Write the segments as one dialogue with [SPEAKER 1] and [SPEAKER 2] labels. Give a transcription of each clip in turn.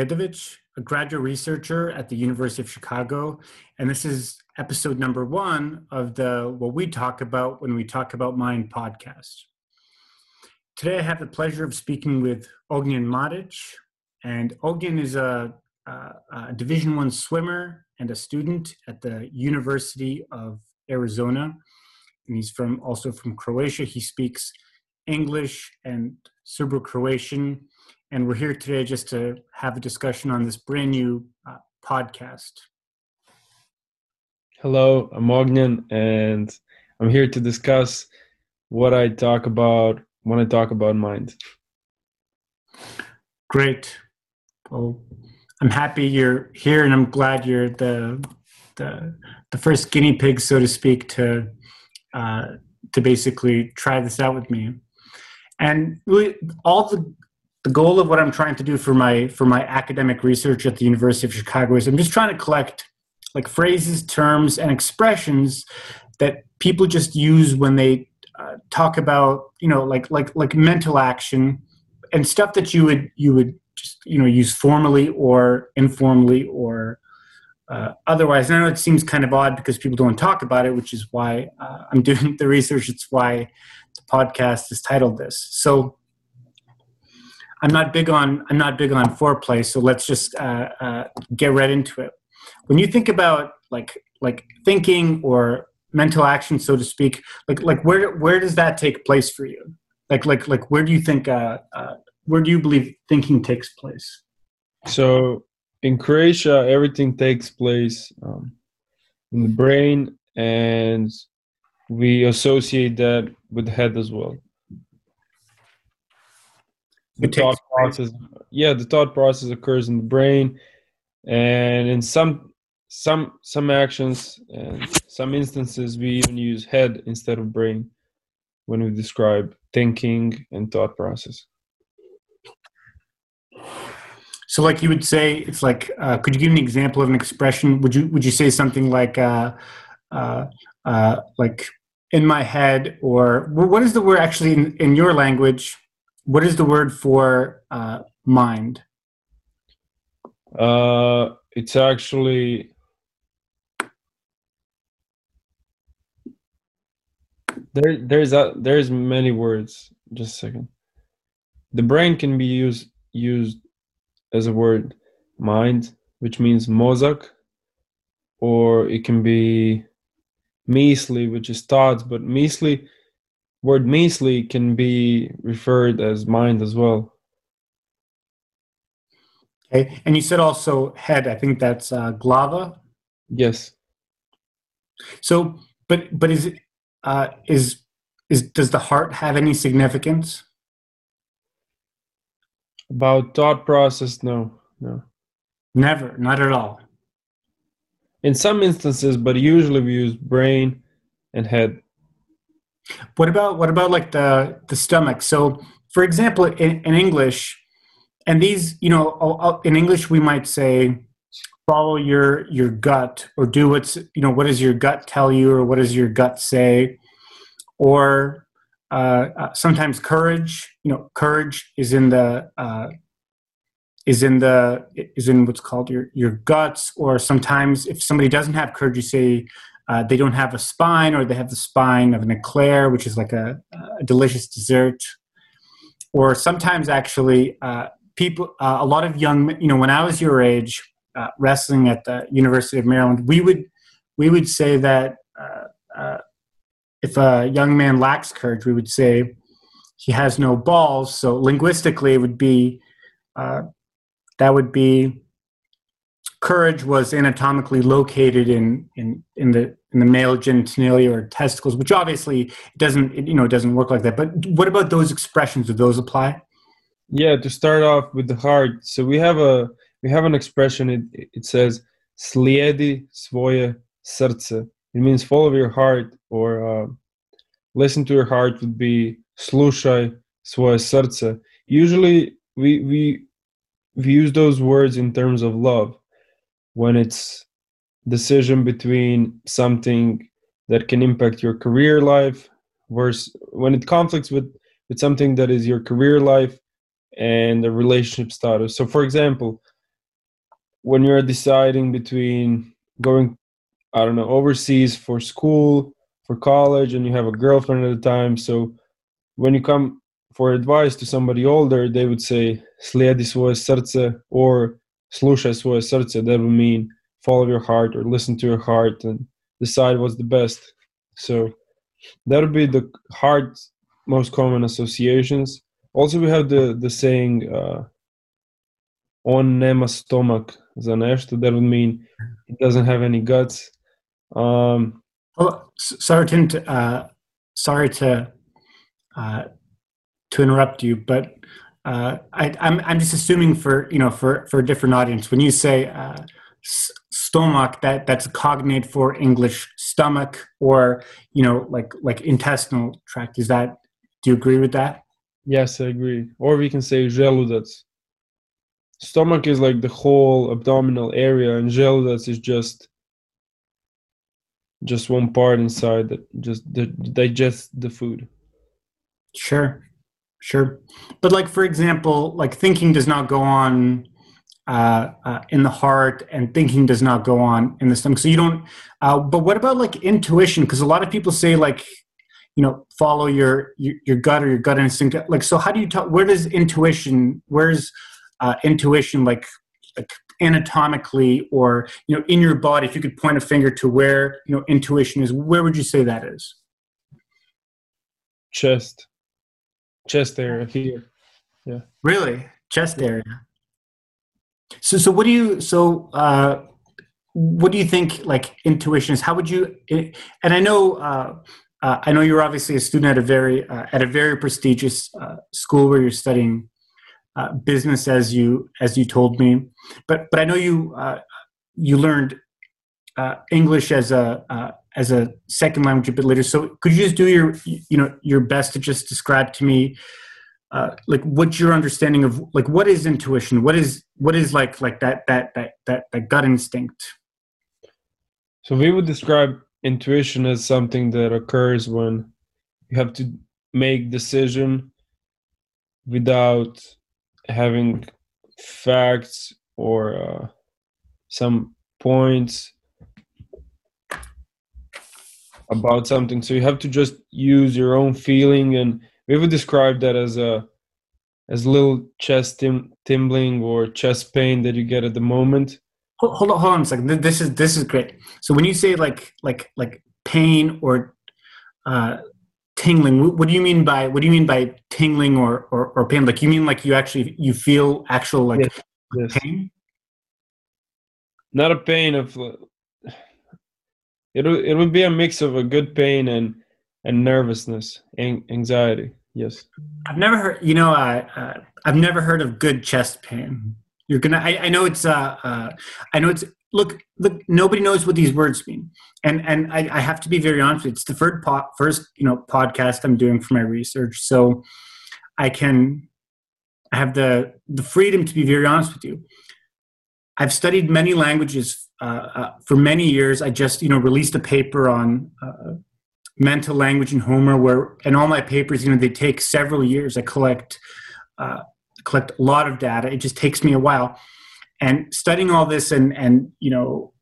[SPEAKER 1] A graduate researcher at the University of Chicago, and this is episode number one of the What We Talk About When We Talk About Mind podcast. Today I have the pleasure of speaking with Ognjen Marić, and Ognjen is a, a, a Division One swimmer and a student at the University of Arizona, and he's from also from Croatia. He speaks English and Serbo-Croatian and we're here today just to have a discussion on this brand new uh, podcast.
[SPEAKER 2] Hello, I'm Ognjen, and I'm here to discuss what I talk about when I talk about mind.
[SPEAKER 1] Great. Well, I'm happy you're here, and I'm glad you're the the the first guinea pig, so to speak, to uh, to basically try this out with me. And really, all the the goal of what I'm trying to do for my for my academic research at the University of Chicago is I'm just trying to collect like phrases, terms, and expressions that people just use when they uh, talk about you know like like like mental action and stuff that you would you would just you know use formally or informally or uh, otherwise. And I know it seems kind of odd because people don't talk about it, which is why uh, I'm doing the research. It's why the podcast is titled this. So I'm not big on I'm not big on foreplay, so let's just uh, uh, get right into it. When you think about like like thinking or mental action, so to speak, like like where where does that take place for you? Like like like where do you think uh, uh, where do you believe thinking takes place?
[SPEAKER 2] So in Croatia, everything takes place um, in the brain, and we associate that with the head as well the thought process yeah the thought process occurs in the brain and in some some some actions and some instances we even use head instead of brain when we describe thinking and thought process.
[SPEAKER 1] So like you would say it's like uh, could you give an example of an expression? Would you would you say something like uh, uh, uh like in my head or what is the word actually in, in your language what is the word for uh, mind?
[SPEAKER 2] Uh, it's actually there. There's a there's many words. Just a second. The brain can be used used as a word mind, which means mozak, or it can be misli, which is thoughts. But misli word misli can be referred as mind as well.
[SPEAKER 1] Okay, and you said also head. I think that's uh, glava.
[SPEAKER 2] Yes.
[SPEAKER 1] So, but but is uh, is is does the heart have any significance?
[SPEAKER 2] About thought process, no, no.
[SPEAKER 1] Never, not at all.
[SPEAKER 2] In some instances, but usually we use brain and head.
[SPEAKER 1] What about what about like the the stomach? So, for example, in, in English, and these, you know, in English we might say, follow your your gut, or do what's you know what does your gut tell you, or what does your gut say, or uh, uh, sometimes courage. You know, courage is in the uh, is in the is in what's called your your guts, or sometimes if somebody doesn't have courage, you say uh, they don't have a spine, or they have the spine of an eclair, which is like a, a delicious dessert. Or sometimes, actually, uh, people, uh, a lot of young, you know, when I was your age, uh, wrestling at the University of Maryland, we would we would say that uh, uh, if a young man lacks courage, we would say he has no balls. So linguistically, it would be that would be courage was anatomically located in in in the in the male genitalia or testicles, which obviously doesn't it, you know it doesn't work like that. But what about those expressions? Do those apply?
[SPEAKER 2] Yeah, to start off with the heart. So we have a we have an expression. It it says "slijedi svoje srce." It means follow your heart or uh, listen to your heart. Would be slušaj svoje srce. Usually, we we we use those words in terms of love when it's decision between something that can impact your career life versus when it conflicts with with something that is your career life and the relationship status. So for example when you're deciding between going i don't know overseas for school for college and you have a girlfriend at the time so when you come for advice to somebody older they would say or slušaj svoje srce that would mean follow your heart or listen to your heart and decide what's the best. So that would be the heart most common associations. Also we have the the saying uh, on nema stomach za nešto that would mean it doesn't have any guts. Um,
[SPEAKER 1] well, sorry to uh, sorry to uh, to interrupt you, but uh, I, am I'm, I'm just assuming for you know for for a different audience. When you say uh, stomach that that's a cognate for English stomach or you know like like intestinal tract. Is that do you agree with that?
[SPEAKER 2] Yes, I agree. Or we can say želudac. Stomach is like the whole abdominal area, and želudac is just just one part inside that just digest the food.
[SPEAKER 1] Sure, sure. But like for example, like thinking does not go on uh, uh, in the heart, and thinking does not go on in the stomach. So you don't. Uh, but what about like intuition? Because a lot of people say like you know follow your, your your, gut or your gut instinct. Like so how do you tell where does intuition where's uh, intuition like like anatomically or you know in your body if you could point a finger to where you know intuition is where would you say that is?
[SPEAKER 2] Chest. Chest area here. Yeah.
[SPEAKER 1] Really? Chest area so so what do you so uh what do you think like intuition is how would you and i know uh uh, I know you're obviously a student at a very uh, at a very prestigious uh, school where you're studying uh, business, as you as you told me. But but I know you uh, you learned uh, English as a as a second language a bit later. So could you just do your you know your best to just describe to me like what's your understanding of like what is intuition? What is what is like like that that that that, that gut instinct?
[SPEAKER 2] So we would describe intuition as something that occurs when you have to make decision without having facts or uh, some points about something so you have to just use your own feeling and we would describe that as a as little chest tim- tingling or chest pain that you get at the moment
[SPEAKER 1] hold, on, hold on a second. This is this is great. So when you say like like like pain or uh, tingling, what do you mean by what do you mean by tingling or, or, or pain? Like you mean like you actually you feel actual like yes. Yes. pain?
[SPEAKER 2] Not a pain of. It it would be a mix of a good pain and and nervousness and anxiety. Yes.
[SPEAKER 1] I've never heard. You know, uh, uh, I've never heard of good chest pain. You're gonna. I, I know it's. Uh, uh, I know it's. Look, look. Nobody knows what these words mean, and and I, I have to be very honest. It's the first po- first you know podcast I'm doing for my research, so I can. I have the the freedom to be very honest with you. I've studied many languages uh, uh, for many years. I just you know released a paper on uh, mental language in Homer, where and all my papers you know they take several years. I collect uh, collect a lot of data. It just takes me a while. And studying all this and and you know,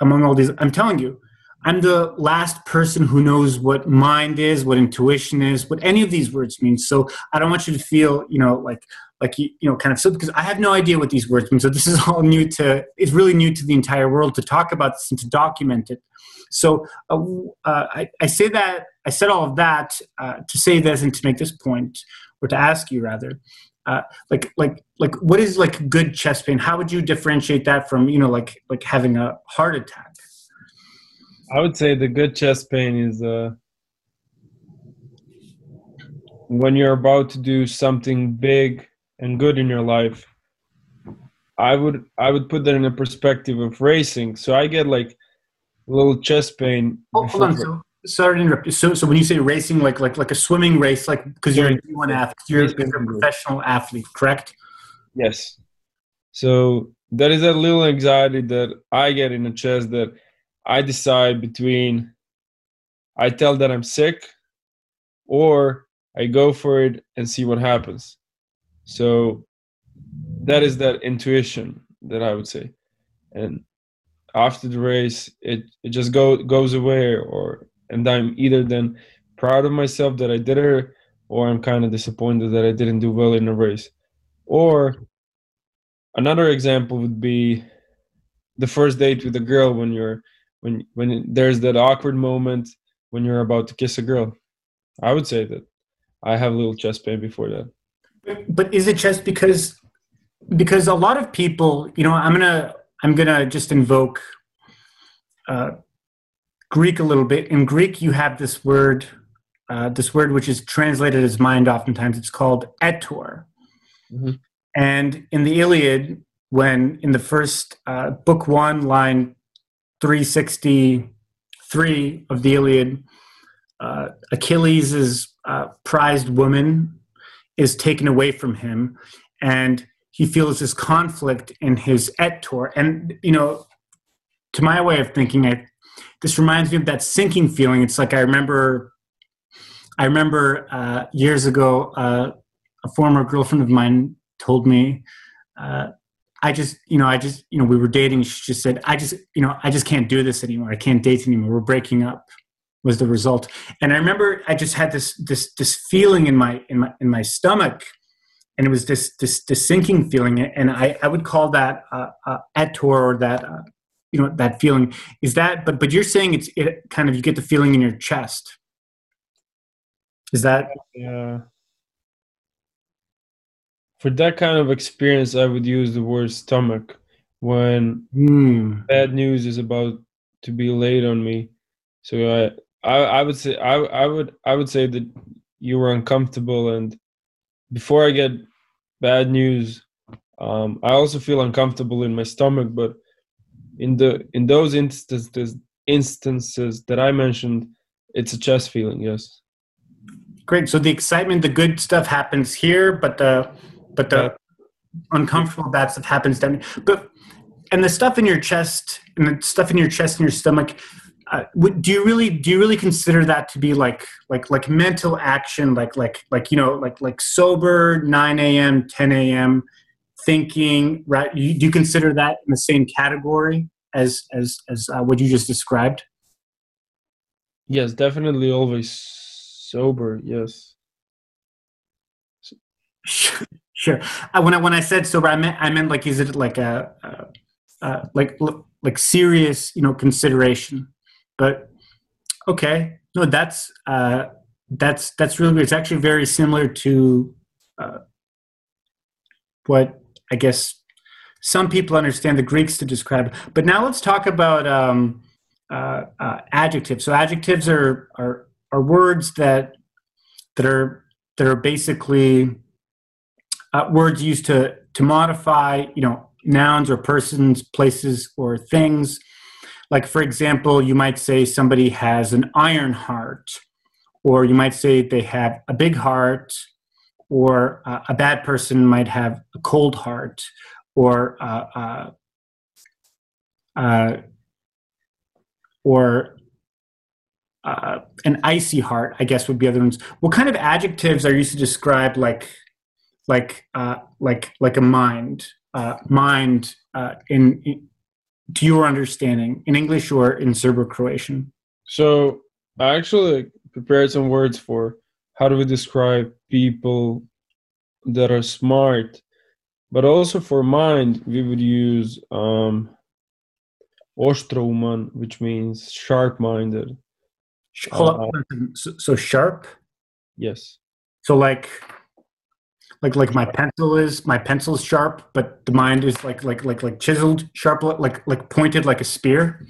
[SPEAKER 1] among all these, I'm telling you, I'm the last person who knows what mind is, what intuition is, what any of these words mean. So I don't want you to feel, you know, like like you, you know, kind of so because I have no idea what these words mean. So this is all new to it's really new to the entire world to talk about this and to document it. So uh, uh, I, I, say that I said all of that uh, to say this and to make this point, or to ask you rather, uh, like like like what is like good chest pain how would you differentiate that from you know like like having a heart attack
[SPEAKER 2] i would say the good chest pain is uh when you're about to do something big and good in your life i would i would put that in a perspective of racing so i get like a little chest pain
[SPEAKER 1] oh, hold on so sorry to interrupt you. So, so when you say racing, like like like a swimming race, like because you're a one athlete, you're, you're a professional athlete, correct?
[SPEAKER 2] Yes. So that is a little anxiety that I get in the chest that I decide between I tell that I'm sick or I go for it and see what happens. So that is that intuition that I would say. and after the race it, it just go goes away or and i'm either then proud of myself that i did it or i'm kind of disappointed that i didn't do well in the race. Or another example would be the first date with a girl when you're when when there's that awkward moment when you're about to kiss a girl. I would say that i have a little chest pain before that
[SPEAKER 1] but is it just because because a lot of people you know i'm gonna i'm gonna just invoke uh, greek a little bit. In greek you have this word uh, this word which is translated as mind oftentimes. It's called etor. Mm-hmm. and in the iliad when in the first uh, book one line 363 of the iliad uh, achilles' uh, prized woman is taken away from him and he feels this conflict in his etor. And you know to my way of thinking I, this reminds me of that sinking feeling. It's like i remember i remember uh, years ago uh, a former girlfriend of mine told me uh, i just you know i just you know we were dating. She just said i just you know i just can't do this anymore. I can't date anymore. We're breaking up was the result. And I remember I just had this this this feeling in my in my in my stomach, and it was this this this sinking feeling. And I I would call that uh, uh, etor or that uh, you know that feeling. Is that but but you're saying it's it kind of you get the feeling in your chest. Is that
[SPEAKER 2] yeah? For that kind of experience, I would use the word stomach when mm. bad news is about to be laid on me. So I I, I would say I, I would I would say that you were uncomfortable and before I get bad news, um, I also feel uncomfortable in my stomach. But in the in those instances instances that I mentioned, it's a chest feeling. Yes.
[SPEAKER 1] Great. So the excitement, the good stuff happens here, but the but the yeah. uncomfortable bad stuff happens down. But and the stuff in your chest and the stuff in your chest and your stomach uh, do you really do you really consider that to be like like like mental action like like like you know like like sober 9 a.m 10 a.m thinking right? You, do you consider that in the same category as as as uh, what you just described?
[SPEAKER 2] Yes definitely always sober yes.
[SPEAKER 1] Sure. Uh, when i when i said sober i meant i meant like is it like a, a like like serious you know consideration but okay, no, that's uh, that's that's really good. It's actually very similar to uh, what I guess some people understand the Greeks to describe. But now let's talk about um, uh, uh, adjectives. So adjectives are, are are words that that are that are basically uh, words used to to modify, you know, nouns or persons, places, or things. Like, for example, you might say somebody has an iron heart, or you might say they have a big heart, or uh, a bad person might have a cold heart, or uh, uh, uh or uh, an icy heart, I guess would be other ones. What kind of adjectives are used to describe like like uh, like like a mind mind in, in to your understanding in English or in Serbo-Croatian?
[SPEAKER 2] So I actually prepared some words for how do we describe people that are smart, but also for mind we would use um, Ostrouman, which means sharp-minded.
[SPEAKER 1] Uh, so, so sharp.
[SPEAKER 2] Yes.
[SPEAKER 1] So like like like my pencil is my pencil is sharp but the mind is like like like like chiseled sharp like like pointed like a spear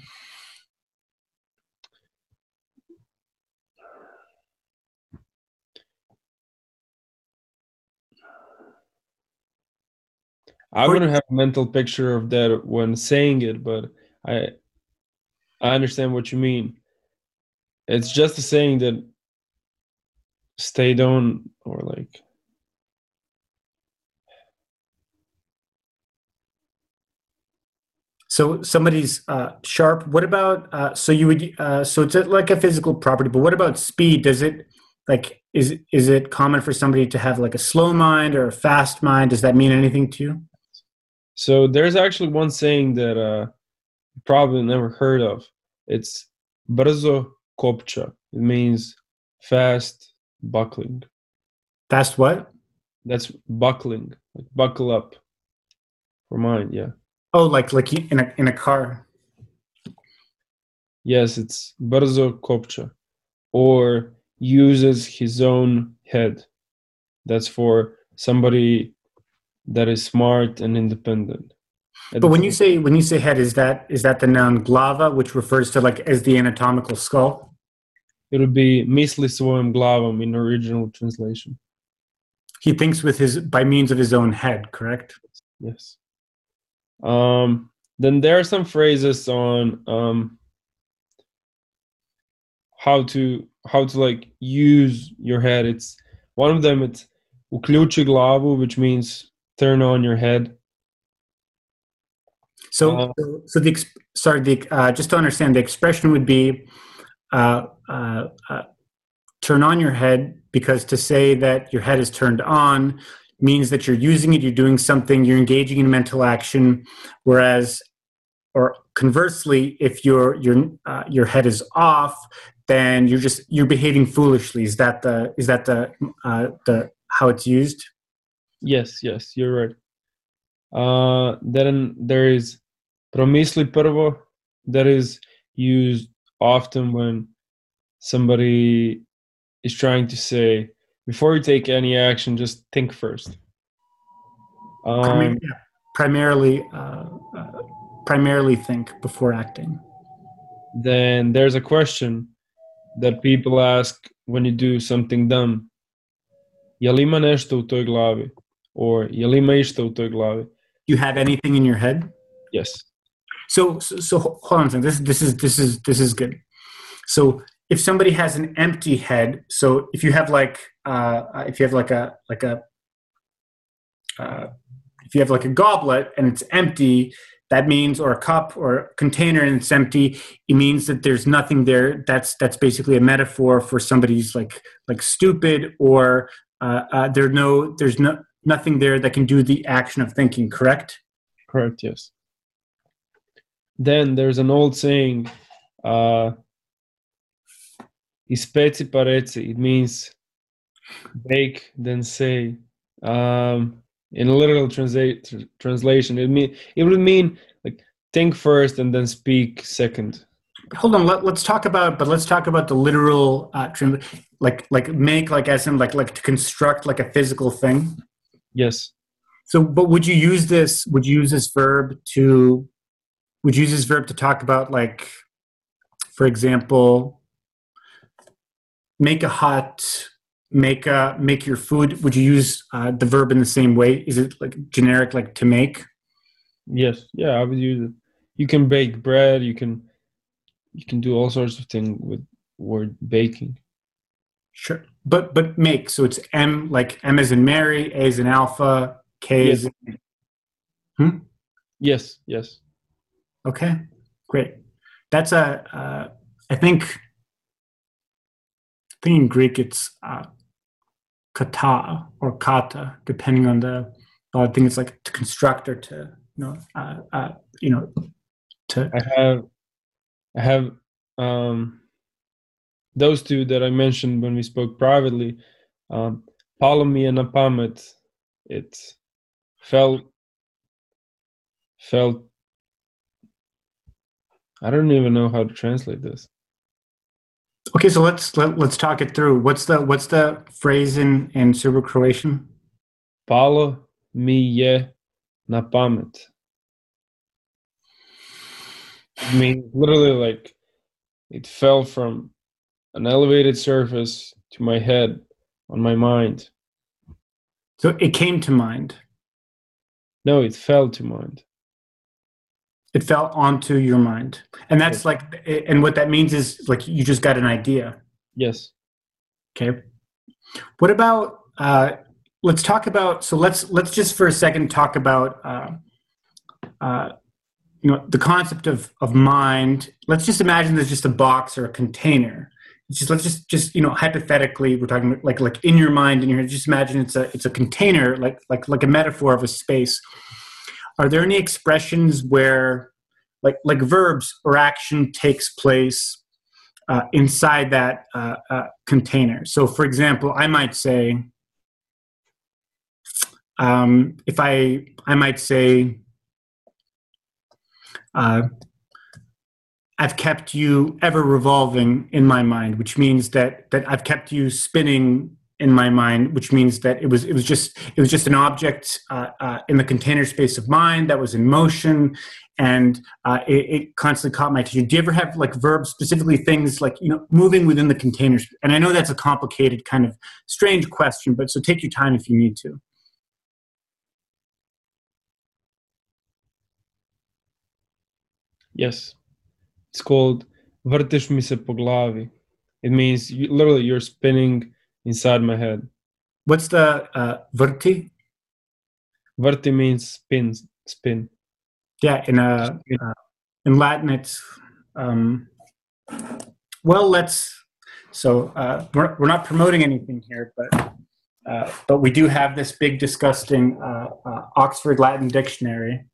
[SPEAKER 2] I wouldn't have a mental picture of that when saying it, but I I understand what you mean. It's just a saying that stay down or like
[SPEAKER 1] So somebody's uh, sharp. What about uh, so you would uh, so it's like a physical property, but what about speed? Does it like is is it common for somebody to have like a slow mind or a fast mind? Does that mean anything to you?
[SPEAKER 2] So there's actually one saying that uh, you probably never heard of. It's brzo kopcha. It means fast buckling.
[SPEAKER 1] Fast what?
[SPEAKER 2] That's buckling, like buckle up. For mine, yeah.
[SPEAKER 1] Oh, like like in a in a car.
[SPEAKER 2] Yes, it's brzo kopcha, or uses his own head. That's for somebody that is smart and independent.
[SPEAKER 1] But when you say when you say head, is that is that the noun glava, which refers to like as the anatomical skull?
[SPEAKER 2] it would be misli svojom glavom in original translation.
[SPEAKER 1] He thinks with his by means of his own head, correct?
[SPEAKER 2] Yes. Um, then there are some phrases on um, how to how to like use your head. It's one of them. It's uključi glavu, which means turn on your head.
[SPEAKER 1] So,
[SPEAKER 2] Uh,
[SPEAKER 1] so, so the sorry, the uh, just to understand, the expression would be uh, uh, uh, turn on your head because to say that your head is turned on means that you're using it, you're doing something, you're engaging in mental action, whereas, or conversely, if your your uh, your head is off, then you're just you're behaving foolishly. Is that the is that the uh, the how it's used?
[SPEAKER 2] Yes, yes, you're right. Uh, then there is promisli prvo, that is used often when somebody is trying to say, before you take any action, just think first.
[SPEAKER 1] Primar-
[SPEAKER 2] Um,
[SPEAKER 1] yeah, primarily, uh, uh, primarily think before acting.
[SPEAKER 2] then there's a question that people ask when you do something dumb. Li nešto u toj glavi? Or li išta u toj glavi?
[SPEAKER 1] You have anything in your head?
[SPEAKER 2] Yes.
[SPEAKER 1] So, so, so hold on a second. This, this is, this is, this is good. So, if somebody has an empty head, so if you have like, uh, if you have like a, like a, uh, if you have like a goblet and it's empty, that means, or a cup or a container and it's empty, it means that there's nothing there. That's that's basically a metaphor for somebody's like like stupid or uh, uh, there no there's no nothing there that can do the action of thinking. Correct?
[SPEAKER 2] Correct, yes. Then there's an old saying, uh, ispeci pareci. It means bake, then say. Um, in a literal translate, tr- translation, it mean it would mean like think first and then speak second.
[SPEAKER 1] hold on let, let's talk about but let's talk about the literal uh like like make like as in like like to construct like a physical thing
[SPEAKER 2] Yes.
[SPEAKER 1] so but would you use this would you use this verb to would you use this verb to talk about like for example make a hut make a make your food would you use uh, the verb in the same way is it like generic like to make
[SPEAKER 2] Yes. Yeah, I would use it. You can bake bread. You can you can do all sorts of things with word baking.
[SPEAKER 1] Sure. But but make so it's M like M is in Mary, A is in Alpha, K
[SPEAKER 2] Yes.
[SPEAKER 1] as in
[SPEAKER 2] Yes. Yes.
[SPEAKER 1] okay, great. That's a uh, I think think in Greek it's uh, kata or kata, depending on the. I think it's like to construct or to you know uh, uh, you know to
[SPEAKER 2] I have I have um those two that I mentioned when we spoke privately. Um Palomi and Apamet, it felt felt I don't even know how to translate this.
[SPEAKER 1] Okay. So let's let, let's talk it through. What's the what's the phrase in in Serbo Croatian?
[SPEAKER 2] Palo mi je na pamet. I mean, literally, like it fell from an elevated surface to my head on my mind.
[SPEAKER 1] So it came to mind.
[SPEAKER 2] No, it fell to mind.
[SPEAKER 1] It fell onto your mind. And that's like and what that means is like you just got an idea.
[SPEAKER 2] Yes.
[SPEAKER 1] okay. What about uh let's talk about so let's let's just for a second talk about uh uh you know the concept of of mind. Let's just imagine there's just a box or a container. It's just let's just just you know hypothetically we're talking like like in your mind in your head just imagine it's a it's a container like like like a metaphor of a space are there any expressions where like like verbs or action takes place uh, inside that uh, uh, container? So for example i might say um, if i i might say uh, I've kept you ever revolving in my mind, which means that that I've kept you spinning in my mind, which means that it was it was just it was just an object uh, uh, in the container space of mind that was in motion, and uh, it, it, constantly caught my attention. Do you ever have like verbs, specifically things like you know moving within the containers? And I know that's a complicated kind of strange question, but so take your time if you need to.
[SPEAKER 2] Yes, it's called vrtiš mi se po glavi. It means you, literally you're spinning inside my head.
[SPEAKER 1] What's the uh, verti?
[SPEAKER 2] Vrti means spin, spin.
[SPEAKER 1] Yeah, in uh, uh in Latin it's um, well. Let's so uh, we're we're not promoting anything here, but uh, but we do have this big disgusting uh, uh, Oxford Latin dictionary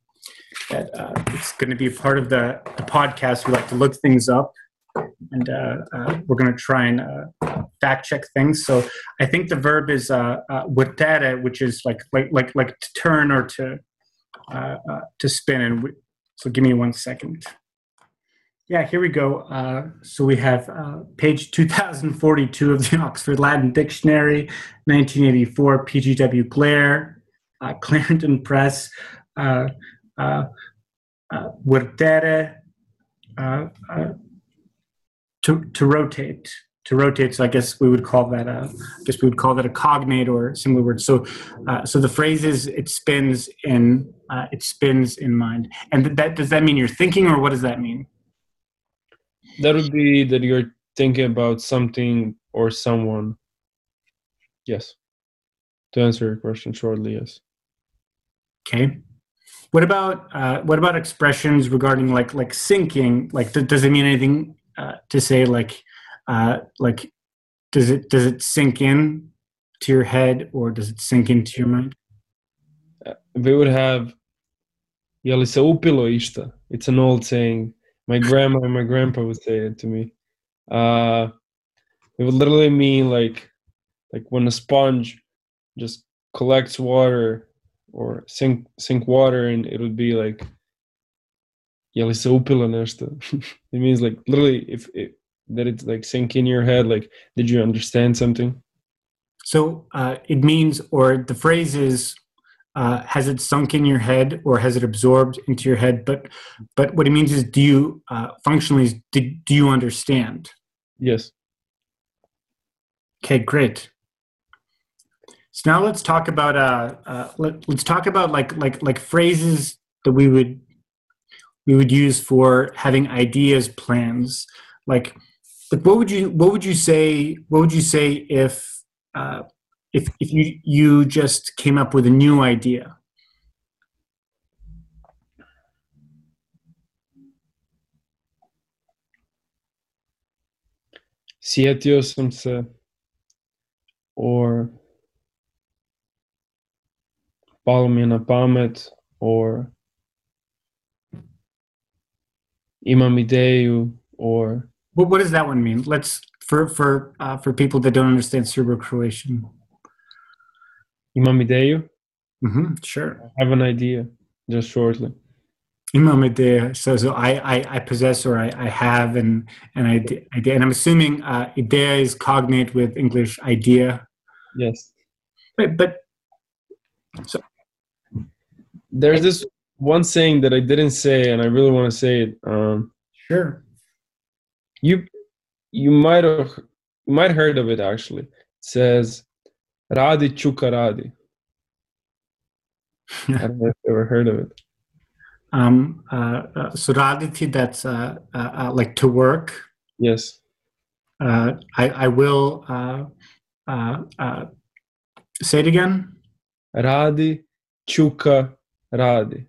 [SPEAKER 1] that uh, it's going to be part of the, the, podcast. We like to look things up, and uh, uh, we're going to try and uh, fact check things. So I think the verb is uh, uh which is like like like like to turn or to uh, to spin. And we, so give me one second. Yeah, here we go. so we have page 2042 of the Oxford Latin Dictionary, 1984, PGW Glare, Clarendon Press. Uh, uh, uh, uh, to, to rotate to rotate. So I guess we would call that a, I guess we would call that a cognate or similar word. So, uh, so the phrase is it spins in, uh, it spins in mind. And that does that mean you're thinking, or what does that mean?
[SPEAKER 2] That would be that you're thinking about something or someone. Yes. To answer your question shortly, yes.
[SPEAKER 1] Okay. What about uh, what about expressions regarding like like sinking? Like, th- does it mean anything uh, to say like uh, like does it does it sink in to your head or does it sink into your mind?
[SPEAKER 2] We would have "Jeli se upilo išta." It's an old saying. My grandma and my grandpa would say it to me. Uh, it would literally mean like like when a sponge just collects water or sink sink water and it would be like yeah se upilo nešto it means like literally if it, that it's like sink in your head like did you understand something?
[SPEAKER 1] So uh, it means or the phrase is uh, has it sunk in your head or has it absorbed into your head? But but what it means is do you uh, functionally do, do you understand?
[SPEAKER 2] Yes.
[SPEAKER 1] Okay great. So now let's talk about uh, uh let, let's talk about like like like phrases that we would we would use for having ideas plans. Like like what would you what would you say what would you say if uh, if if you you just came up with a new idea?
[SPEAKER 2] Sjetio sam or palo mi pamet or imam ideju or
[SPEAKER 1] what, what does that one mean? Let's for for uh, for people that don't understand Serbo-Croatian
[SPEAKER 2] imam ideju
[SPEAKER 1] mm-hmm, sure.
[SPEAKER 2] I have an idea just shortly.
[SPEAKER 1] Imam idea so so I, I i possess or i i have and and i idea. And i'm assuming uh idea is cognate with english idea.
[SPEAKER 2] Yes.
[SPEAKER 1] But but so
[SPEAKER 2] there's this one saying that I didn't say, and I really want to say it. Um,
[SPEAKER 1] sure.
[SPEAKER 2] You you might have you might heard of it actually. It says Radi Chuka Radi. I don't know if you ever heard of it.
[SPEAKER 1] Um, uh, uh, so raditi, that's uh, uh, uh, like to work.
[SPEAKER 2] Yes.
[SPEAKER 1] Uh, I, I will uh, uh, uh, say it again.
[SPEAKER 2] Radi Chuka radi.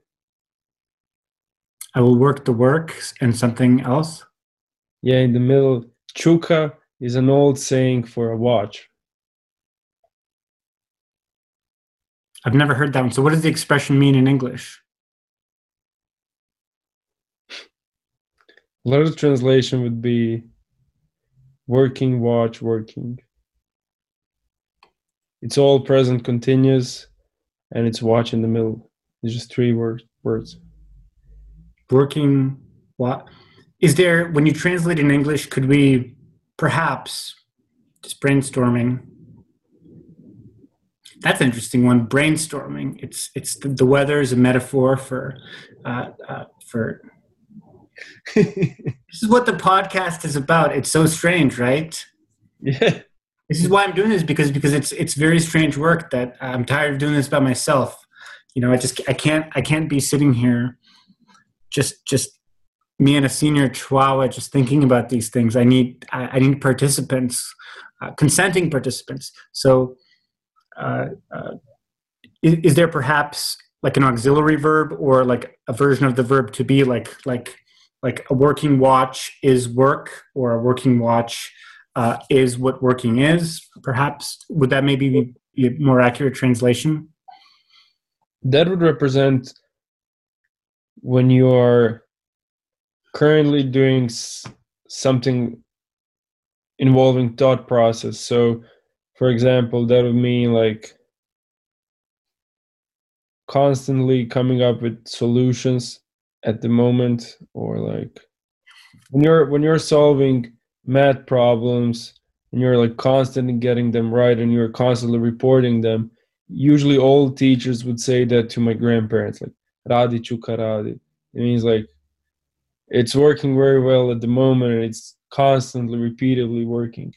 [SPEAKER 1] I will work the works and something else?
[SPEAKER 2] Yeah, in the middle. Chuka is an old saying for a watch.
[SPEAKER 1] I've never heard that one. So, what does the expression mean in English?
[SPEAKER 2] Literal translation would be working, watch, working. It's all present continuous and it's watch in the middle. It's just three word, words.
[SPEAKER 1] Working, what? Is there, when you translate in English, could we perhaps, just brainstorming, that's an interesting one. Brainstorming. It's it's the, the weather is a metaphor for uh, uh, for. this is what the podcast is about. It's so strange, right?
[SPEAKER 2] Yeah.
[SPEAKER 1] This is why I'm doing this because because it's it's very strange work that I'm tired of doing this by myself. You know, I just I can't I can't be sitting here just just me and a senior chihuahua just thinking about these things. I need I, I need participants, uh, consenting participants. So uh, uh, is, is, there perhaps like an auxiliary verb or like a version of the verb to be like like like a working watch is work or a working watch uh, is what working is perhaps would that maybe be a more accurate translation
[SPEAKER 2] that would represent when you are currently doing something involving thought process. So for example, that would mean like constantly coming up with solutions at the moment or like when you're when you're solving math problems and you're like constantly getting them right and you're constantly reporting them usually all teachers would say that to my grandparents like radi chukaradi it means like it's working very well at the moment and it's constantly repeatedly working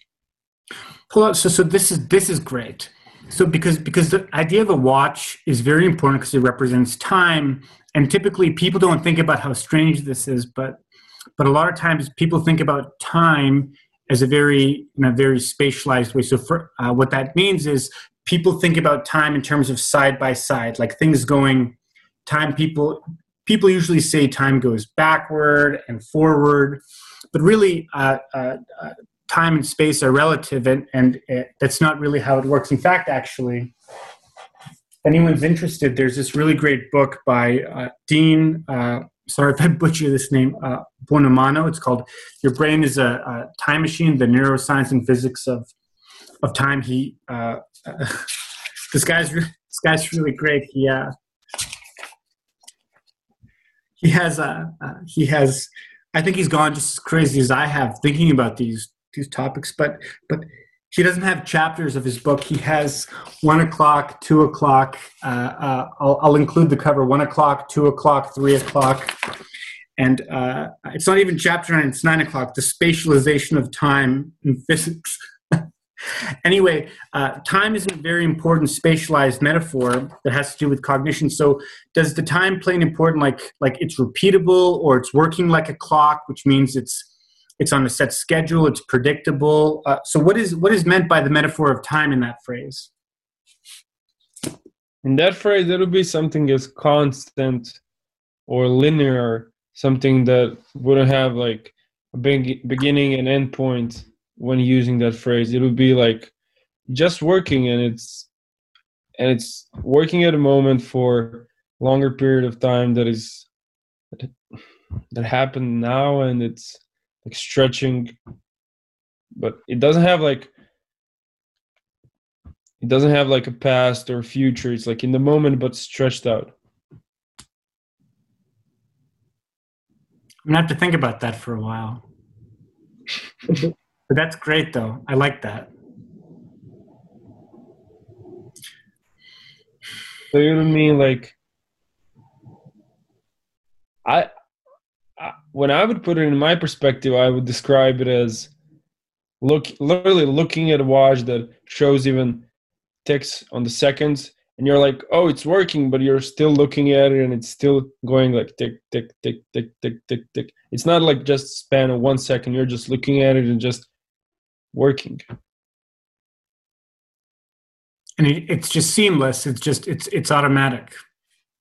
[SPEAKER 2] Hold on.
[SPEAKER 1] so so this is this is great. So because because the idea of a watch is very important because it represents time, and typically people don't think about how strange this is, but but a lot of times people think about time as a very in a very spatialized way. So for uh, what that means is people think about time in terms of side by side, like things going time. People people usually say time goes backward and forward, but really uh, uh, uh time and space are relative, and, and it, that's not really how it works. In fact, actually, if anyone's interested, there's this really great book by uh, Dean. Uh, sorry if I butcher this name, uh, Buonomano. It's called "Your Brain Is a, a, Time Machine: The Neuroscience and Physics of of Time." He uh, this guy's this guy's really great. He uh, he has uh, uh, he has I think he's gone just as crazy as I have thinking about these these topics, but but he doesn't have chapters of his book. He has one o'clock, two o'clock. Uh, uh, I'll, I'll, include the cover: one o'clock, two o'clock, three o'clock, and uh, it's not even chapter nine. It's nine o'clock. The spatialization of time in physics. Anyway, uh, time is a very important spatialized metaphor that has to do with cognition. So, does the time play an important like like it's repeatable or it's working like a clock, which means it's it's on a set schedule it's predictable? Uh, so what is what is meant by the metaphor of time in that phrase?
[SPEAKER 2] In that phrase it'll be something as constant or linear something that wouldn't have like a big beginning and end point when using that phrase it would be like just working and it's and it's working at a moment for longer period of time that is that happened now and it's like stretching but it doesn't have like it doesn't have like a past or future. It's like in the moment but stretched out.
[SPEAKER 1] I'm gonna have to think about that for a while but that's great though i like that
[SPEAKER 2] so you mean like i when I would put it in my perspective, I would describe it as look literally looking at a watch that shows even ticks on the seconds, and you're like, oh, it's working, but you're still looking at it, and it's still going like tick, tick, tick, tick, tick, tick, tick. It's not like just span of one second. You're just looking at it and just working.
[SPEAKER 1] And it's just seamless. It's just it's it's automatic.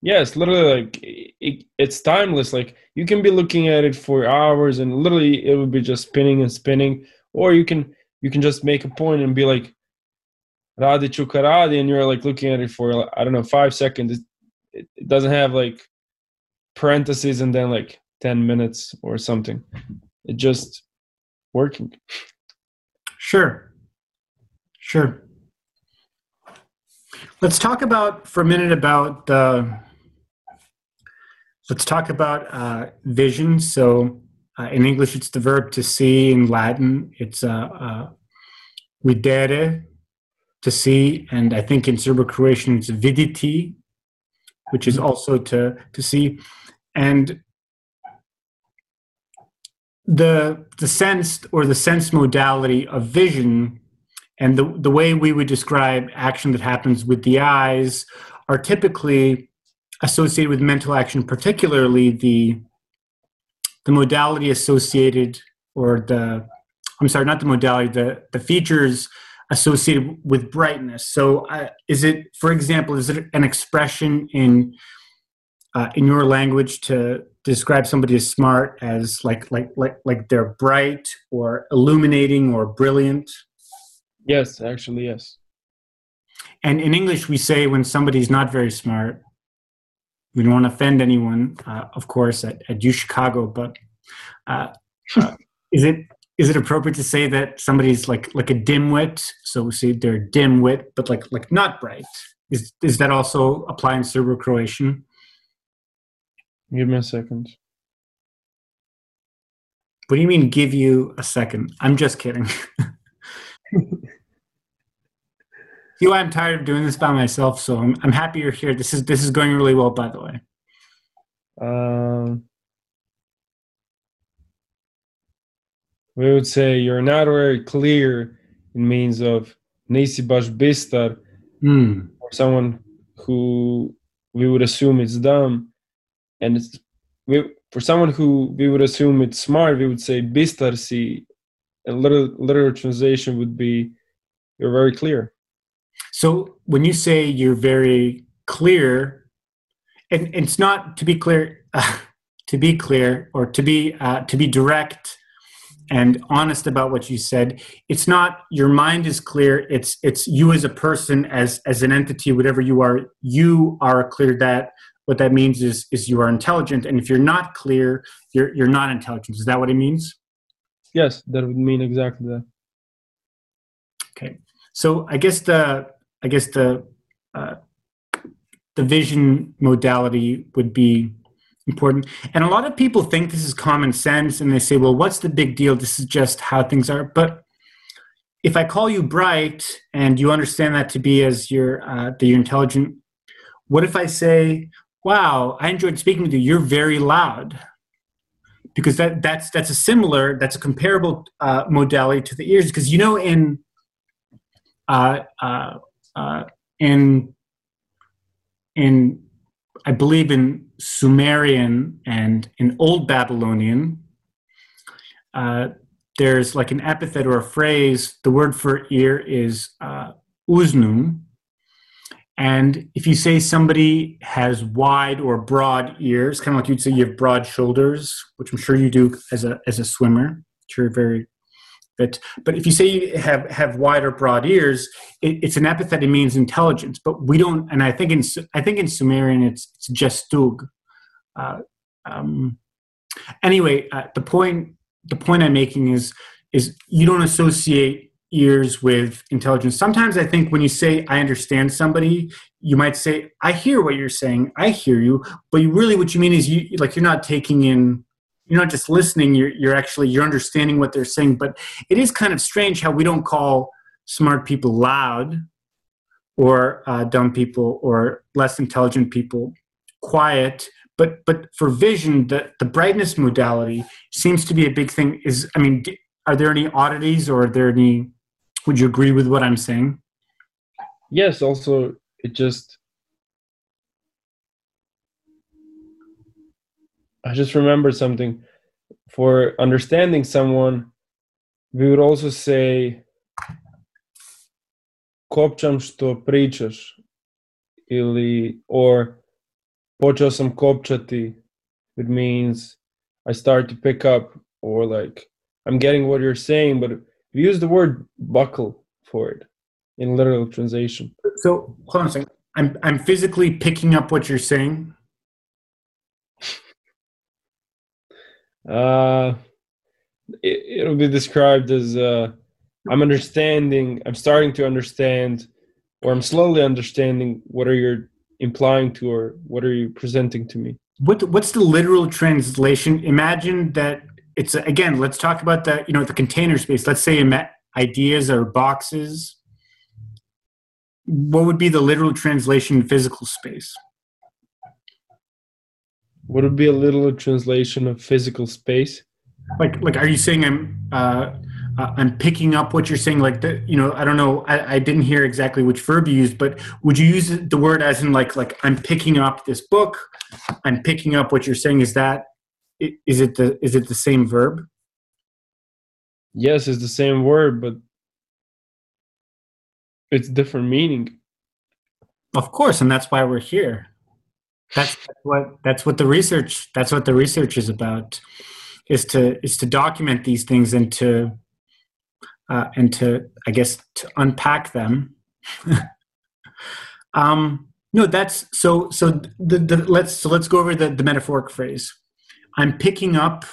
[SPEAKER 2] Yes, literally, like it, it's timeless. Like you can be looking at it for hours, and literally it would be just spinning and spinning. Or you can you can just make a point and be like, "Radi chukaradi," and you're like looking at it for I don't know five seconds. It, it, it doesn't have like parentheses and then like 10 minutes or something. It just working.
[SPEAKER 1] Sure. Sure. Let's talk about for a minute about the. Let's talk about uh, vision. So, uh, in English, it's the verb to see. In Latin, it's uh, uh, videre, to see, and I think in Serbo-Croatian it's viditi, which is also to to see, and the the sense or the sense modality of vision and the, the way we would describe action that happens with the eyes are typically associated with mental action, particularly the the modality associated or the I'm sorry, not the modality, the the features associated with brightness. So, uh, is it, for example, is it an expression in uh, in your language to describe somebody as smart as like like like like they're bright or illuminating or brilliant?
[SPEAKER 2] Yes, actually, yes.
[SPEAKER 1] And in English, we say when somebody's not very smart, we don't want to offend anyone, uh, of course, at, at U Chicago, but uh, uh, is it is it appropriate to say that somebody's like like a dimwit? So we say they're dimwit, but like like not bright. Is is that also apply in Serbo-Croatian?
[SPEAKER 2] Give me a second.
[SPEAKER 1] What do you mean? Give you a second? I'm just kidding. you, I'm tired of doing this by myself. So I'm I'm happy you're here. This is this is going really well, by the way.
[SPEAKER 2] Um, we would say you're not very clear in means of nisi baš bistar,
[SPEAKER 1] Hmm.
[SPEAKER 2] or someone who we would assume is dumb, and we, for someone who we would assume it's smart, we would say bistar si. A literal, literal translation would be you're very clear.
[SPEAKER 1] So when you say you're very clear, and, and it's not to be clear, uh, to be clear or to be uh, to be direct and honest about what you said. It's not your mind is clear. It's it's you as a person, as as an entity, whatever you are. You are clear. That what that means is is you are intelligent. And if you're not clear, you're you're not intelligent. Is that what it means?
[SPEAKER 2] Yes, that would mean exactly that.
[SPEAKER 1] Okay. So I guess the I guess the uh, the vision modality would be important. And a lot of people think this is common sense, and they say, "Well, what's the big deal? This is just how things are." But if I call you bright and you understand that to be as you're uh, that you're intelligent, what if I say, "Wow, I enjoyed speaking with you. You're very loud." Because that that's that's a similar that's a comparable uh, modality to the ears. Because you know in uh, uh, uh, in in I believe in Sumerian and in Old Babylonian, uh, there's like an epithet or a phrase. The word for ear is uh, uznum, and if you say somebody has wide or broad ears, kind of like you'd say you have broad shoulders, which I'm sure you do as a as a swimmer. You're very but but if you say you have have wide or broad ears, it, it's an epithet. It means intelligence. But we don't. And I think in I think in Sumerian it's it's jestug. Uh, um, anyway, uh, the point the point I'm making is is you don't associate ears with intelligence. Sometimes I think when you say I understand somebody, you might say I hear what you're saying. I hear you, but you really what you mean is you like you're not taking in you're not just listening you're, you're actually you're understanding what they're saying but it is kind of strange how we don't call smart people loud or uh, dumb people or less intelligent people quiet but but for vision the the brightness modality seems to be a big thing is i mean are there any oddities or are there any would you agree with what i'm saying
[SPEAKER 2] yes also it just I just remembered something. For understanding someone, we would also say kopčam što pričaš ili or počeo sam kopčati it means I start to pick up or like I'm getting what you're saying but we use the word buckle for it in literal translation.
[SPEAKER 1] so hold on a second i'm i'm physically picking up what you're saying
[SPEAKER 2] Uh, it, it'll be described as uh, I'm understanding, I'm starting to understand, or I'm slowly understanding what are you implying to, or what are you presenting to me.
[SPEAKER 1] What what's the literal translation? Imagine that it's again. Let's talk about the you know the container space. Let's say ideas or boxes. What would be the literal translation physical space?
[SPEAKER 2] What would be a literal translation of physical space?
[SPEAKER 1] Like like, are you saying I'm? Uh, uh, I'm picking up what you're saying. Like the, you know, I don't know. I, I, didn't hear exactly which verb you used, but would you use the word as in like like I'm picking up this book? I'm picking up what you're saying. Is that is it the is it the same verb?
[SPEAKER 2] Yes, it's the same word, but it's different meaning.
[SPEAKER 1] Of course, and that's why we're here. That's, that's what that's what the research that's what the research is about is to is to document these things and to uh, and to I guess to unpack them. um, no, that's so. So the, the let's so let's go over the, the metaphoric phrase. I'm picking up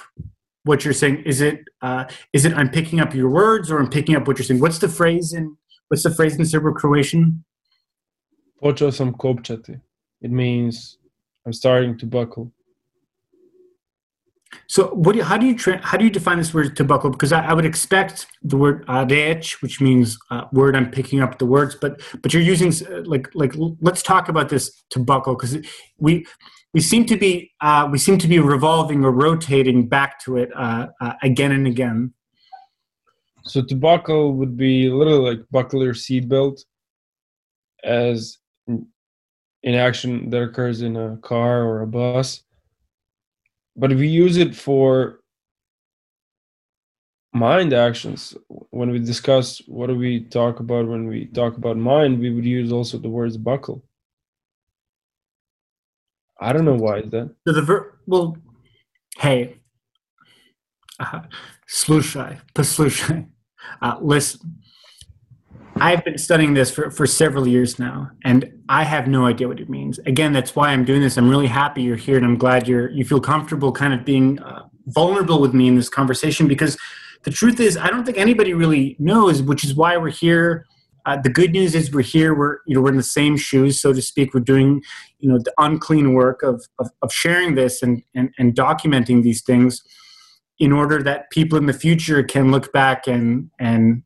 [SPEAKER 1] what you're saying. Is it uh, is it I'm picking up your words or I'm picking up what you're saying? What's the Phrase in what's the phrase in Serbo-Croatian?
[SPEAKER 2] Počeo sam kopčati. It means I'm starting to buckle.
[SPEAKER 1] So, what do you, how do you tra- how do you define this word to buckle? Because I, I would expect the word adech, which means uh, word. I'm picking up the words, but but you're using uh, like like let's talk about this to buckle because we we seem to be uh, we seem to be revolving or rotating back to it uh, uh, again and again.
[SPEAKER 2] So to buckle would be literally like buckle your seatbelt, as in action that occurs in a car or a bus but we use it for mind actions when we discuss what do we talk about when we talk about mind we would use also the words buckle. I don't know why is that.
[SPEAKER 1] So the ver- well hey uh, slushai poslushai uh, listen I've been studying this for, for several years now, and I have no idea what it means. Again, that's why I'm doing this. I'm really happy you're here, and I'm glad you're you feel comfortable kind of being uh, vulnerable with me in this conversation because the truth is, I don't think anybody really knows, which is why we're here. Uh, the good news is we're here. We're you know we're in the same shoes, so to speak. We're doing you know the unclean work of of, of sharing this and, and and documenting these things in order that people in the future can look back and and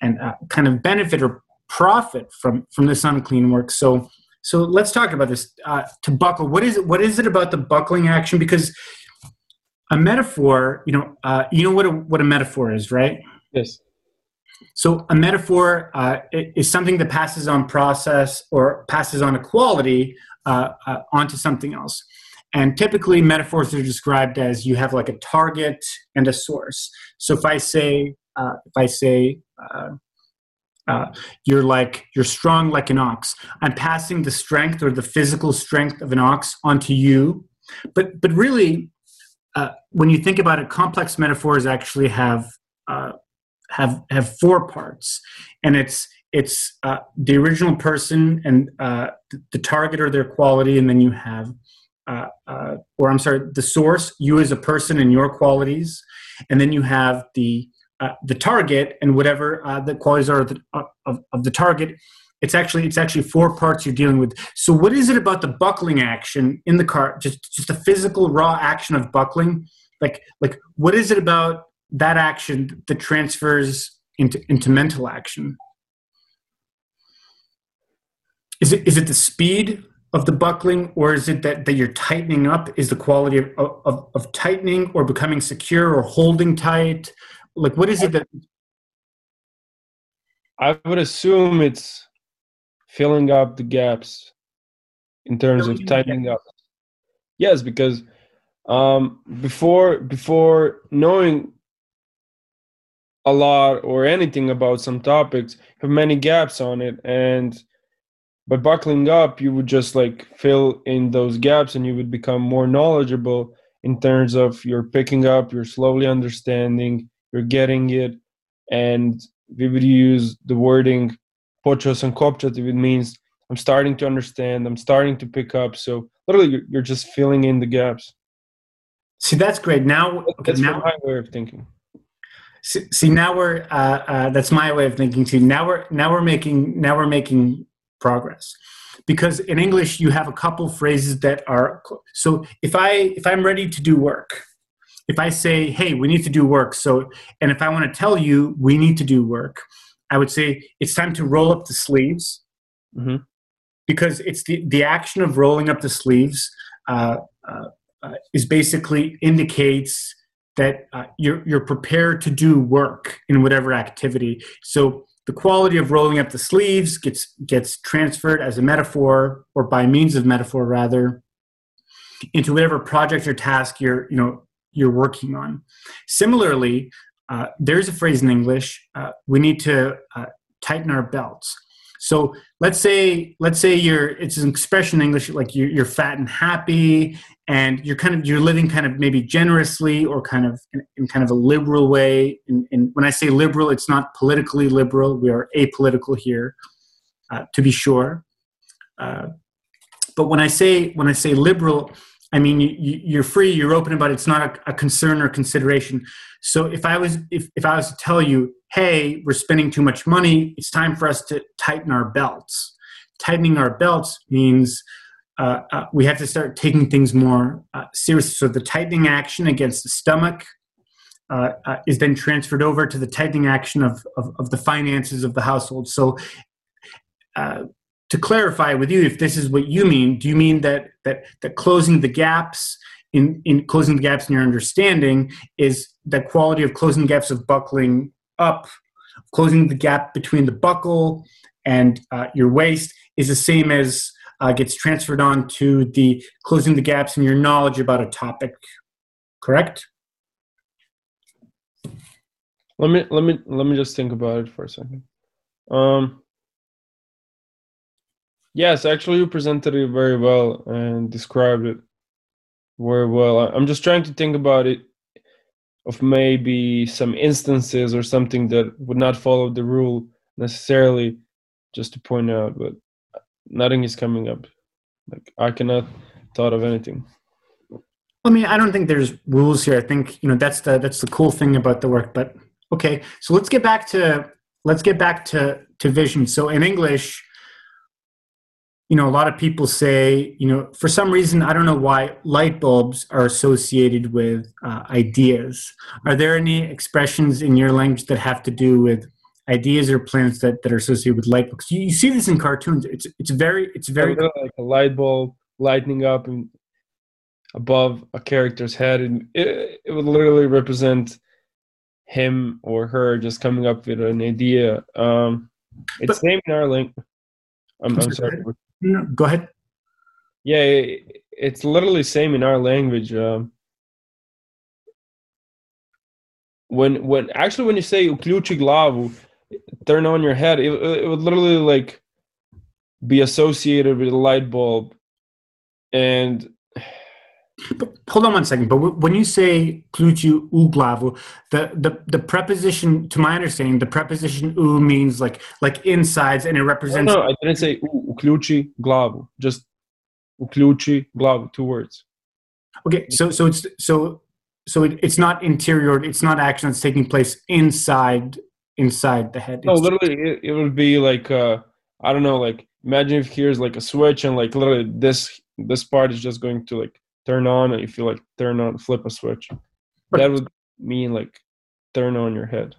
[SPEAKER 1] and uh, kind of benefit or profit from from this unclean work. So so let's talk about this. Uh, to buckle, what is it? What is it about the buckling action? Because a metaphor, you know, uh, you know what a, what a metaphor is, right?
[SPEAKER 2] Yes.
[SPEAKER 1] So a metaphor uh, is something that passes on process or passes on a quality uh, uh, onto something else. And typically, metaphors are described as you have like a target and a source. So if I say, uh, if I say, uh, uh, you're like you're strong like an ox. I'm passing the strength or the physical strength of an ox onto you, but but really, uh, when you think about it, complex metaphors actually have uh, have have four parts, and it's it's uh, the original person and the target or their quality, and then you have uh, uh, or I'm sorry, the source, you as a person and your qualities, and then you have the uh, the target and whatever uh, the qualities are of the, of, of the target. It's actually it's actually four parts you're dealing with. So what is it about the buckling action in the car? Just just the physical raw action of buckling. Like like what is it about that action that transfers into into mental action? Is it is it the speed of the buckling, or is it that, that you're tightening up? Is the quality of, of, of tightening or becoming secure or holding tight? Like, what is it that?
[SPEAKER 2] I would assume it's filling up the gaps in terms of tightening up. Yes, because um, before before knowing a lot or anything about some topics, have many gaps on it, and by buckling up you would just like fill in those gaps and you would become more knowledgeable in terms of you're picking up you're slowly understanding you're getting it and we would use the wording pochos and kopchativ it means i'm starting to understand i'm starting to pick up so literally you're, you're just filling in the gaps
[SPEAKER 1] See, that's great. Now, okay,
[SPEAKER 2] That's
[SPEAKER 1] now,
[SPEAKER 2] my way of thinking.
[SPEAKER 1] see, see, now we're uh, uh, that's my way of thinking too. Now we're now we're making now we're making progress because in English you have a couple phrases that are so if I if I'm ready to do work, if I say, "Hey, we need to do work," so and if I want to tell you we need to do work, I would say it's time to roll up the sleeves
[SPEAKER 2] Mhm.
[SPEAKER 1] because it's the the action of rolling up the sleeves uh, uh, uh, is basically indicates that uh, you're you're prepared to do work in whatever activity. So the quality of rolling up the sleeves gets gets transferred as a metaphor or by means of metaphor rather into whatever project or task you're you know you're working on. Similarly, uh, there's a phrase in English: uh, we need to uh, tighten our belts. So let's say let's say you're it's an expression in English like you're, you're fat and happy, and you're kind of you're living kind of maybe generously or kind of in, in kind of a liberal way. And, and when I say liberal, it's not politically liberal. We are apolitical here, uh, to be sure. Uh, but when I say when I say liberal, I mean you, you're free, you're open it. It's not a, a concern or consideration. So if I was if, if I was to tell you, hey, we're spending too much money, it's time for us to tighten our belts. Tightening our belts means uh, uh, we have to start taking things more uh, seriously. So the tightening action against the stomach uh, uh, is then transferred over to the tightening action of, of, of the finances of the household. So uh, to clarify with you, if this is what you mean, do you mean that that that closing the gaps in in closing the gaps in your understanding is the quality of closing gaps of buckling up, closing the gap between the buckle and uh, your waist is the same as uh, gets transferred on to the closing the gaps in your knowledge about a topic, correct?
[SPEAKER 2] Let me let me let me just think about it for a second. Um, yes, actually, you presented it very well and described it very well. I'm just trying to think about it of maybe some instances or something that would not follow the rule necessarily, just to point out, but nothing is coming up. Like I cannot thought of anything.
[SPEAKER 1] I mean, I don't think there's rules here. I think you know that's the that's the cool thing about the work. But okay, so let's get back to let's get back to to vision. So in English, you know, a lot of people say, you know, for some reason, I don't know why light bulbs are associated with uh, ideas. Are there any expressions in your language that have to do with ideas or plans that, that are associated with light bulbs? You, you see this in cartoons. It's it's very it's very
[SPEAKER 2] like a light bulb lighting up and above a character's head, and it, it would literally represent him or her just coming up with an idea. Um, it's
[SPEAKER 1] But-
[SPEAKER 2] same in our link. I'm, I'm
[SPEAKER 1] sorry, Go ahead.
[SPEAKER 2] Yeah, it, it's literally same in our language. Um, when when actually when you say uključi glavu, turn on your head, it, it would literally like be associated with a light bulb, and
[SPEAKER 1] But hold on one second. But when you say ključi u glavu, the, the the preposition, to my understanding, the preposition u means like like insides, and it represents.
[SPEAKER 2] no, I didn't say u, uključi glavu, just uključi glavu, two words.
[SPEAKER 1] Okay, so so it's so so it, it's not interior. It's not action that's taking place inside inside the head.
[SPEAKER 2] No,
[SPEAKER 1] It's-
[SPEAKER 2] literally, it, it would be like uh, I don't know, like imagine if here's like a switch and like literally this this part is just going to like turn on, and if you like turn on flip a switch, that would mean like turn on your head.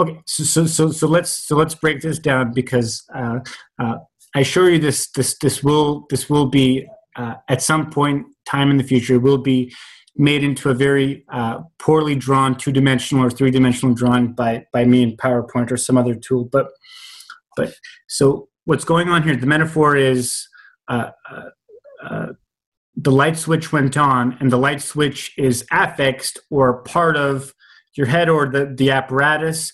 [SPEAKER 1] Okay, so so so so let's so let's break this down because uh, uh, I assure you this this this will this will be uh, at some point time in the future will be made into a very uh, poorly drawn two dimensional or three dimensional drawing by by me in PowerPoint or some other tool. But but so what's going on here? The metaphor is. Uh, uh, uh, the light switch went on, and the light switch is affixed or part of your head or the, the apparatus.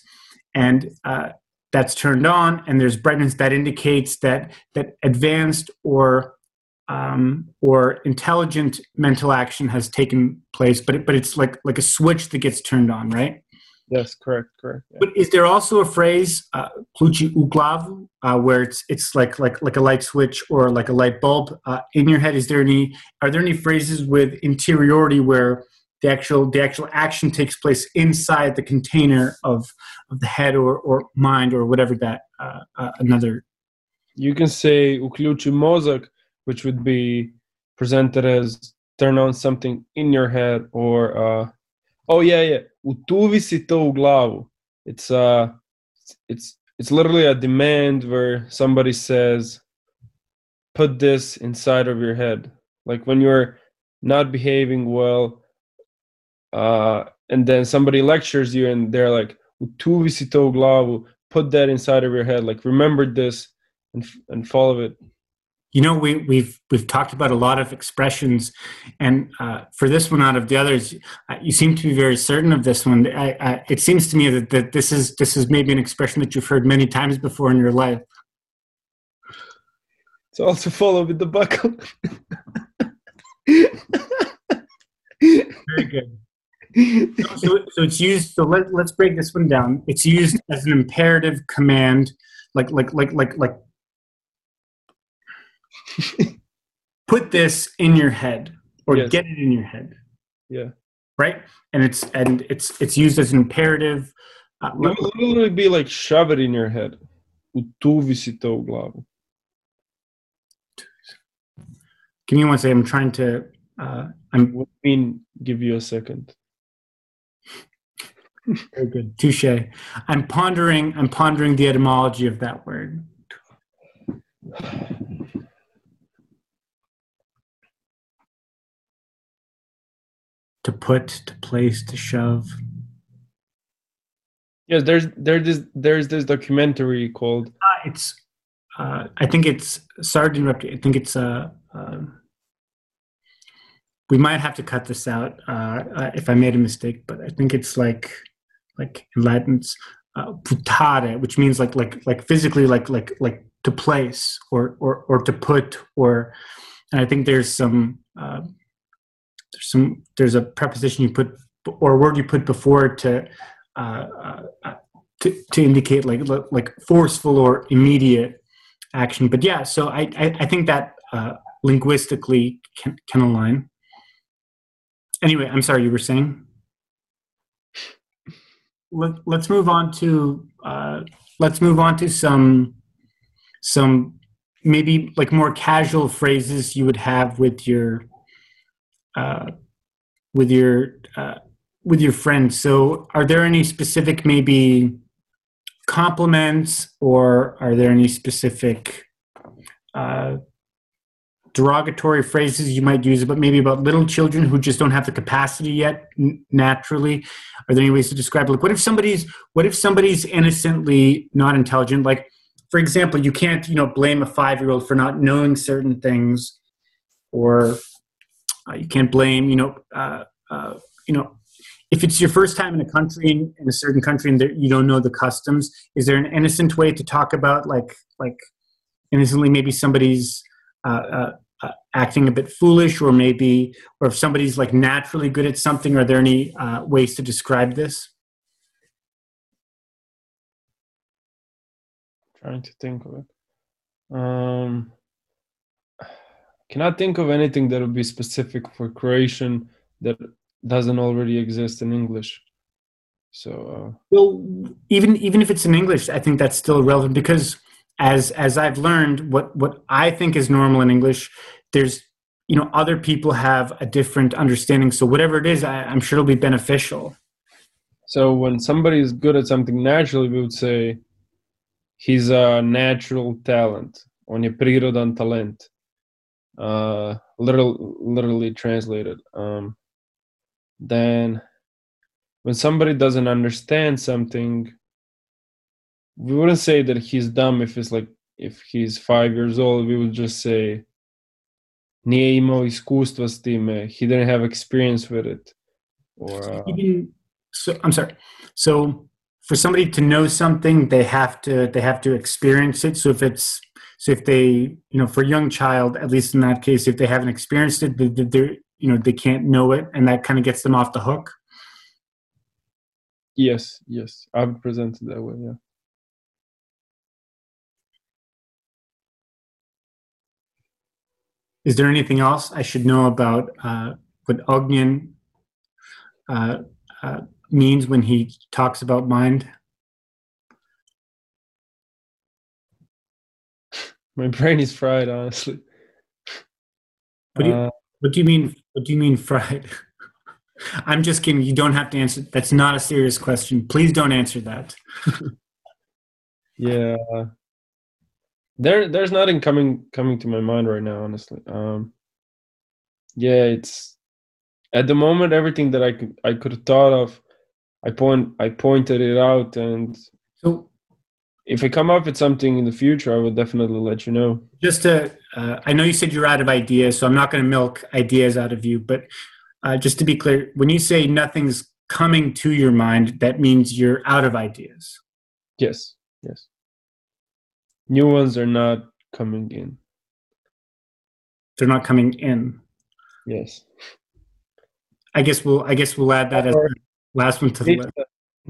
[SPEAKER 1] And uh, that's turned on and there's brightness that indicates that that advanced or um, or intelligent mental action has taken place but it, but it's like like a switch that gets turned on right
[SPEAKER 2] Yes, correct, correct. Yeah.
[SPEAKER 1] but is there also a phrase uh, "kluchi u uh, where it's it's like like like a light switch or like a light bulb uh, in your head? Is there any are there any phrases with interiority where the actual the actual action takes place inside the container of of the head or or mind or whatever that uh, uh, another
[SPEAKER 2] You can say uključi mozak, which would be presented as turn on something in your head or uh, oh yeah yeah utuvi si to u glavu. It's uh it's it's literally a demand where somebody says put this inside of your head. Like when you're not behaving well uh and then somebody lectures you and they're like utuvi si to u glavu, put that inside of your head like remember this and and follow it.
[SPEAKER 1] You know we we've we've talked about a lot of expressions and uh, for this one out of the others uh, you seem to be very certain of this one. I, I, it seems to me that, that this is this is maybe an expression that you've heard many times before in your life.
[SPEAKER 2] It's also follow with the buckle.
[SPEAKER 1] very good. So, so it's used so let, let's break this one down. It's used as an imperative command like like like like like put this in your head or
[SPEAKER 2] Yes.
[SPEAKER 1] get it in your head
[SPEAKER 2] yeah.
[SPEAKER 1] right and it's and it's it's used as an imperative uh,
[SPEAKER 2] It would literally be like shove it in your head. Utuvi si to u glavu.
[SPEAKER 1] give me one second i'm trying to uh i'm
[SPEAKER 2] What mean give you a second?
[SPEAKER 1] very good touche i'm pondering i'm pondering the etymology of that word to put to place to shove?
[SPEAKER 2] Yes, there's there's this there's this documentary called
[SPEAKER 1] uh, it's uh i think it's sorry to interrupt you i think it's uh, uh we might have to cut this out uh, uh if i made a mistake but i think it's like like in latin it's uh, putare which means like like like physically like like like to place or or or to put or and i think there's some uh, there's some there's a preposition you put or a word you put before to uh, uh, to, to indicate like like forceful or immediate action. But yeah so i i, I think that uh, linguistically can can align. Anyway i'm sorry you were saying? Let, let's move on to uh, let's move on to some some maybe like more casual phrases you would have with your uh, with your uh, with your friends. So, are there any specific maybe compliments, or are there any specific uh, derogatory phrases you might use, but maybe about little children who just don't have the capacity yet n- naturally? Are there any ways to describe? Like, what if somebody's what if somebody's innocently not intelligent? Like, for example, you can't you know blame a five year old for not knowing certain things, or uh, you can't blame you know uh, uh, you know if it's your first time in a country in, in a certain country and you don't know the customs is there an innocent way to talk about like like innocently maybe somebody's uh, uh, uh, acting a bit foolish or maybe or if somebody's like naturally good at something are there any uh, ways to describe this
[SPEAKER 2] trying to think of it. Um, cannot think of anything that would be specific for Croatian that doesn't already exist in English. So uh,
[SPEAKER 1] well even even if it's in english i think that's still relevant because as as i've learned what what i think is normal in english there's you know other people have a different understanding so whatever it is I, i'm sure it'll be beneficial
[SPEAKER 2] So when somebody is good at something naturally, we would say he's a natural talent. On je prirodan talent. Uh, literal, literally translated. Um, then when somebody doesn't understand something, we wouldn't say that he's dumb if it's like if he's five years old. We would just say nije imao iskustva s time. He didn't have experience with it. Or uh,
[SPEAKER 1] even so i'm sorry so for somebody to know something they have to they have to experience it so if it's so if they you know for a young child at least in that case if they haven't experienced it they, they- they're you know they can't know it and that kind of gets them off the hook
[SPEAKER 2] Yes, yes. I would present it that way, yeah.
[SPEAKER 1] Is there anything else I should know about uh, what Ognjen uh, uh, means when he talks about mind?
[SPEAKER 2] My brain is fried, honestly.
[SPEAKER 1] What do you,
[SPEAKER 2] Uh,
[SPEAKER 1] what do you mean? What do you mean fried? I'm just kidding. You don't have to answer. That's not a serious question. Please don't answer that.
[SPEAKER 2] yeah. There, there's nothing coming coming to my mind right now, honestly. Um, yeah, it's at the moment everything that I could I could have thought of, I point I pointed it out, and
[SPEAKER 1] So
[SPEAKER 2] if I come up with something in the future, I will definitely let you know.
[SPEAKER 1] just to, uh, I know you said you're out of ideas, so I'm not going to milk ideas out of you. But uh, just to be clear, when you say nothing's coming to your mind, that means you're out of ideas.
[SPEAKER 2] Yes, yes. New ones are not coming in.
[SPEAKER 1] They're not coming in.
[SPEAKER 2] Yes.
[SPEAKER 1] I guess we'll. I guess we'll add that as the last one to the list.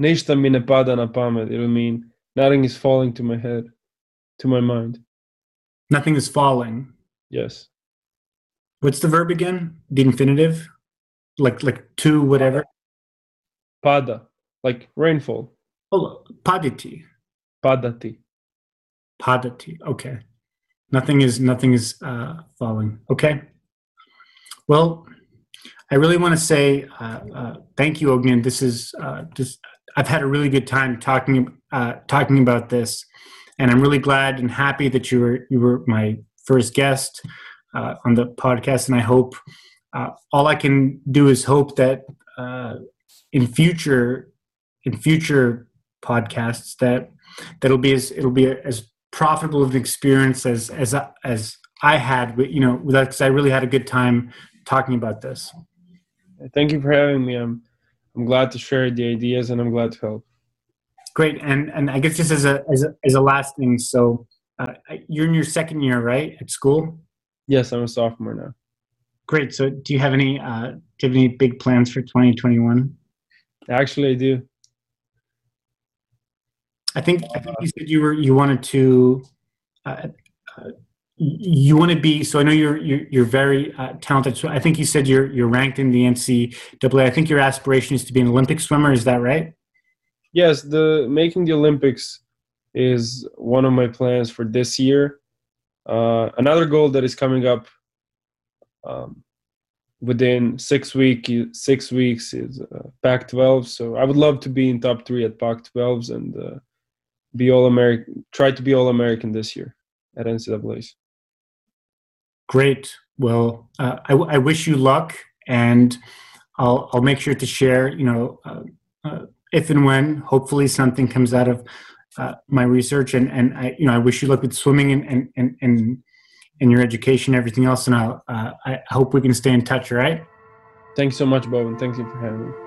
[SPEAKER 2] Ništa mi ne pada na pamet. It'll mean nothing is falling to my head, to my mind.
[SPEAKER 1] Nothing is falling.
[SPEAKER 2] Yes.
[SPEAKER 1] What's the verb again? The infinitive, like like to whatever.
[SPEAKER 2] Pada, like rainfall.
[SPEAKER 1] Oh, paditi.
[SPEAKER 2] Padati.
[SPEAKER 1] Padati. Okay. Nothing is nothing is uh, falling. Okay. Well, I really want to say uh, uh, thank you, Ognjen. This is uh, just I've had a really good time talking uh, talking about this, and I'm really glad and happy that you were you were my first guest uh, on the podcast. And I hope uh, all I can do is hope that uh, in future in future podcasts that that'll be as it'll be as profitable of an experience as as as I had you know because I really had a good time talking about this.
[SPEAKER 2] Thank you for having me. I'm I'm glad to share the ideas and I'm glad to help.
[SPEAKER 1] Great, and and I guess just as a as a, as a last thing, so uh, you're in your second year, right, at school?
[SPEAKER 2] Yes, I'm a sophomore now.
[SPEAKER 1] Great. So, do you have any uh, do you have any big plans for 2021?
[SPEAKER 2] Actually, I do.
[SPEAKER 1] I think I think you said you were you wanted to uh, uh, you want to be so I know you're you're, you're very uh, talented. So I think you said you're you're ranked in the NCAA. I think your aspiration is to be an Olympic swimmer. Is that right?
[SPEAKER 2] Yes, the making the Olympics is one of my plans for this year. Uh, another goal that is coming up um, within six week six weeks is uh, Pac-12. So I would love to be in top three at Pac-12s and uh, be all American. Try to be all American this year at NCAA's.
[SPEAKER 1] Great. Well, uh, I, I, wish you luck, and I'll I'll make sure to share. You know, uh, uh, if and when hopefully something comes out of uh, my research, and and I you know I wish you luck with swimming and and and. and in your education, everything else, and I'll, uh, I hope we can stay in touch. Right.
[SPEAKER 2] Thanks so much, Bowen. Thank you for having me.